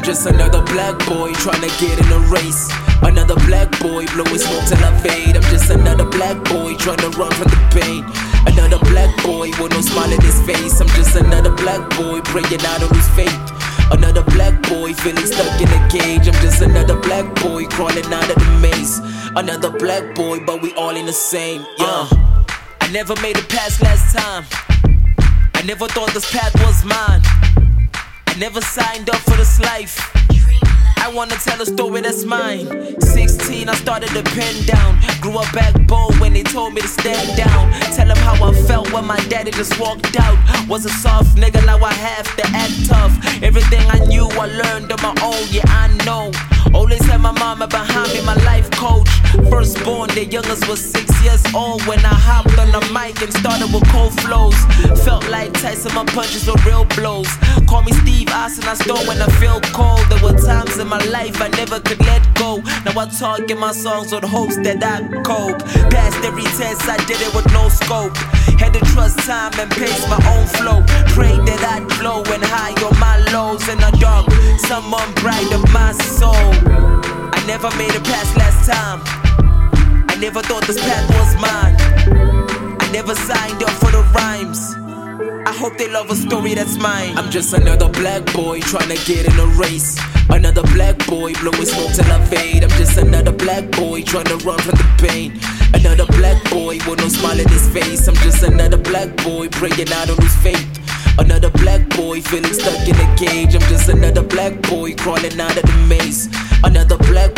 I'm just another black boy trying to get in a race. Another black boy blowing smoke till I fade. I'm just another black boy trying to run from the pain. Another black boy with no smile in his face. I'm just another black boy praying I don't lose faith. Another black boy feeling stuck in a cage. I'm just another black boy crawling out of the maze. Another black boy, but we all in the same. Yeah. Uh. I never made it past last time. I never thought this path was mine. Never signed up for this life. I wanna tell a story that's mine. 16, I started to pen down. Grew a backbone when they told me to stand down. Tell them how I felt when my daddy just walked out. Was a soft nigga, now I have to act tough. Everything I knew, I learned on my own, yeah, I know. My mama behind me, my life coach. Firstborn, the youngest was six years old when I hopped on the mic and started with cold flows. Felt like Tyson, my punches were real blows. Call me Steve Austin, I stole when I feel cold. There were times in my life I never could let go. Now I talk in my songs with hopes that I cope. Passed every test, I did it with no scope. Had to trust time and pace my own flow. Prayed that I'd glow and high on my lows in the dark. Someone bright of my soul. Never made it past last time. I never thought this path was mine. I never signed up for the rhymes. I hope they love a story that's mine. I'm just another black boy trying to get in a race. Another black boy blowing smoke till I fade. I'm just another black boy trying to run from the pain. Another black boy with no smile in his face. I'm just another black boy praying I don't lose faith. Another black boy feeling stuck in a cage. I'm just another black boy crawling out of the maze.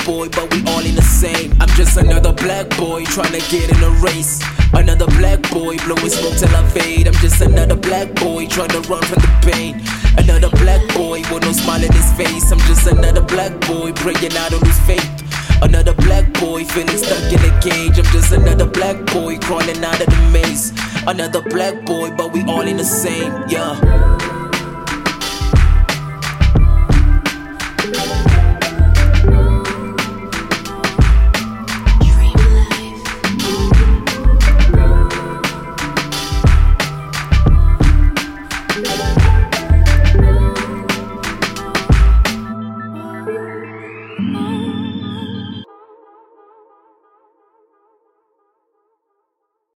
Boy, but we all in the same. I'm just another black boy trying to get in a race. Another black boy blowing smoke till I fade. I'm just another black boy trying to run from the pain. Another black boy with no smile in his face. I'm just another black boy praying I don't lose faith. Another black boy feeling stuck in a cage. I'm just another black boy crawling out of the maze. Another black boy, but we all in the same, yeah.